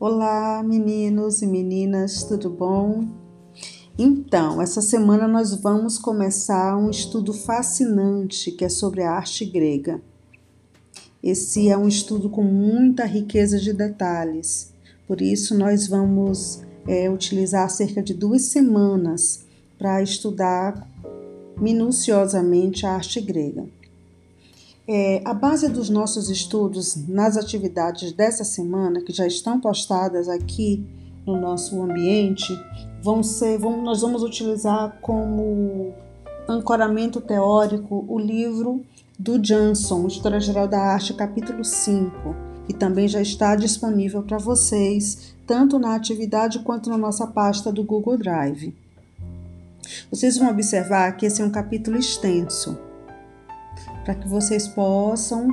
Olá, meninos e meninas, tudo bom? Então, essa semana nós vamos começar um estudo fascinante que é sobre a arte grega. Esse é um estudo com muita riqueza de detalhes, por isso nós vamos é, utilizar cerca de duas semanas para estudar minuciosamente a arte grega. É, a base dos nossos estudos nas atividades dessa semana, que já estão postadas aqui no nosso ambiente, vão ser, vão, nós vamos utilizar como ancoramento teórico o livro do Johnson, História Geral da Arte, capítulo 5, que também já está disponível para vocês, tanto na atividade quanto na nossa pasta do Google Drive. Vocês vão observar que esse é um capítulo extenso para que vocês possam,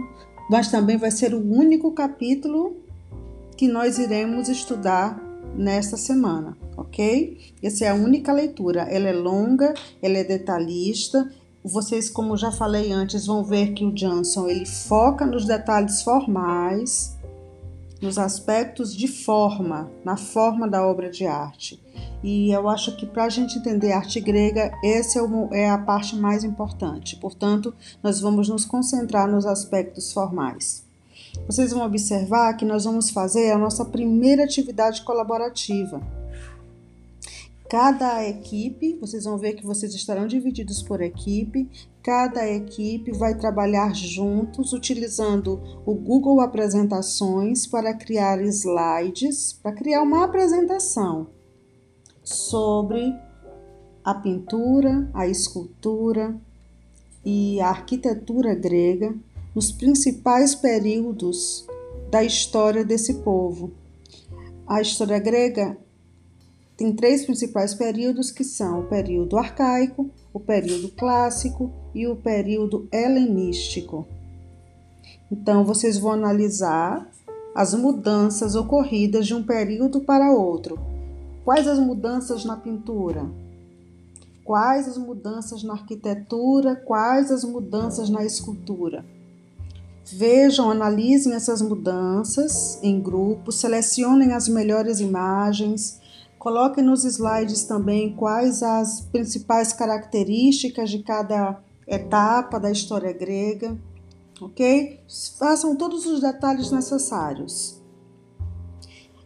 mas também vai ser o único capítulo que nós iremos estudar nesta semana, ok? Essa é a única leitura. Ela é longa, ela é detalhista. Vocês, como já falei antes, vão ver que o Johnson ele foca nos detalhes formais, nos aspectos de forma, na forma da obra de arte. E eu acho que para a gente entender arte grega, essa é, é a parte mais importante. Portanto, nós vamos nos concentrar nos aspectos formais. Vocês vão observar que nós vamos fazer a nossa primeira atividade colaborativa. Cada equipe, vocês vão ver que vocês estarão divididos por equipe. Cada equipe vai trabalhar juntos utilizando o Google Apresentações para criar slides, para criar uma apresentação sobre a pintura, a escultura e a arquitetura grega nos principais períodos da história desse povo. A história grega tem três principais períodos que são o período arcaico, o período clássico e o período helenístico. Então vocês vão analisar as mudanças ocorridas de um período para outro Quais as mudanças na pintura? Quais as mudanças na arquitetura? Quais as mudanças na escultura? Vejam, analisem essas mudanças em grupo, selecionem as melhores imagens, coloquem nos slides também quais as principais características de cada etapa da história grega, ok? Façam todos os detalhes necessários.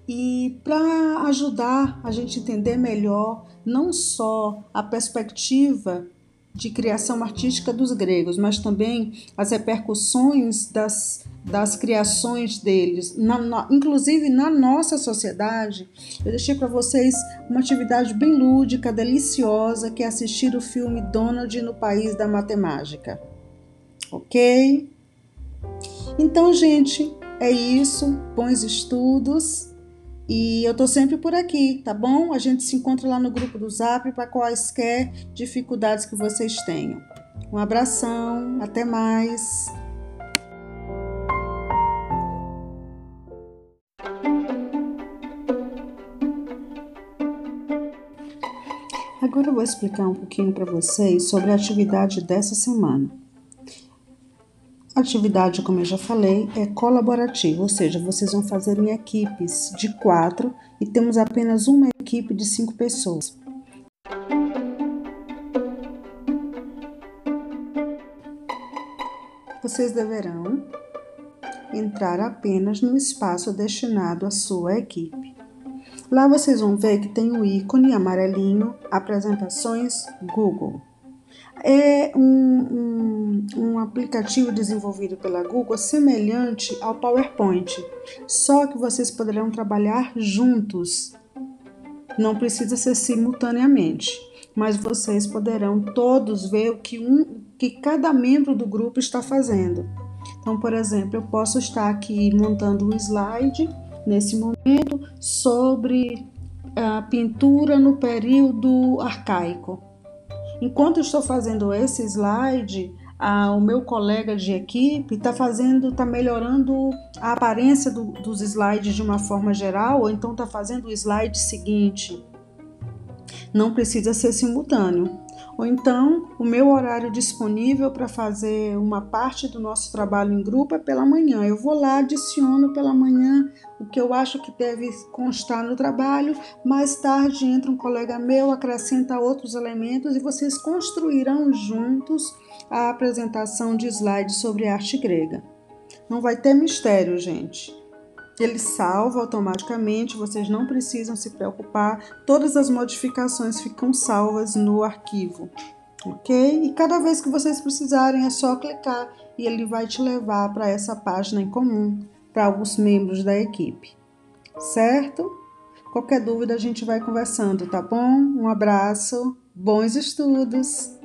E para ajudar a gente entender melhor não só a perspectiva de criação artística dos gregos, mas também as repercussões das, das criações deles, na, na, inclusive na nossa sociedade, eu deixei para vocês uma atividade bem lúdica, deliciosa, que é assistir o filme Donald no País da Matemática. Ok? Então, gente, é isso. Bons estudos. E eu tô sempre por aqui, tá bom? A gente se encontra lá no grupo do Zap para quaisquer dificuldades que vocês tenham. Um abração, até mais. Agora eu vou explicar um pouquinho para vocês sobre a atividade dessa semana. A atividade, como eu já falei, é colaborativa, ou seja, vocês vão fazer em equipes de quatro e temos apenas uma equipe de cinco pessoas. Vocês deverão entrar apenas no espaço destinado à sua equipe. Lá vocês vão ver que tem o ícone amarelinho Apresentações Google é um, um, um, aplicativo desenvolvido pela Google semelhante ao PowerPoint, só que vocês poderão trabalhar juntos. Não precisa ser simultaneamente, mas vocês poderão todos ver o que, um, que cada membro do grupo está fazendo. Então, por exemplo, eu posso estar aqui montando um slide nesse momento sobre a pintura no período arcaico. Enquanto estou fazendo esse slide, o meu colega de equipe está fazendo, está melhorando a aparência do, dos slides de uma forma geral, ou então está fazendo o slide seguinte. Não precisa ser simultâneo. Ou então, o meu horário disponível para fazer uma parte do nosso trabalho em grupo é pela manhã. Eu vou lá, adiciono pela manhã o que eu acho que deve constar no trabalho. Mais tarde entra um colega meu, acrescenta outros elementos e vocês construirão juntos a apresentação de slides sobre arte grega. Não vai ter mistério, gente. Ele salva automaticamente, vocês não precisam se preocupar, todas as modificações ficam salvas no arquivo, ok? E cada vez que vocês precisarem é só clicar e ele vai te levar para essa página em comum para alguns membros da equipe, certo? Qualquer dúvida a gente vai conversando, tá bom? Um abraço, bons estudos!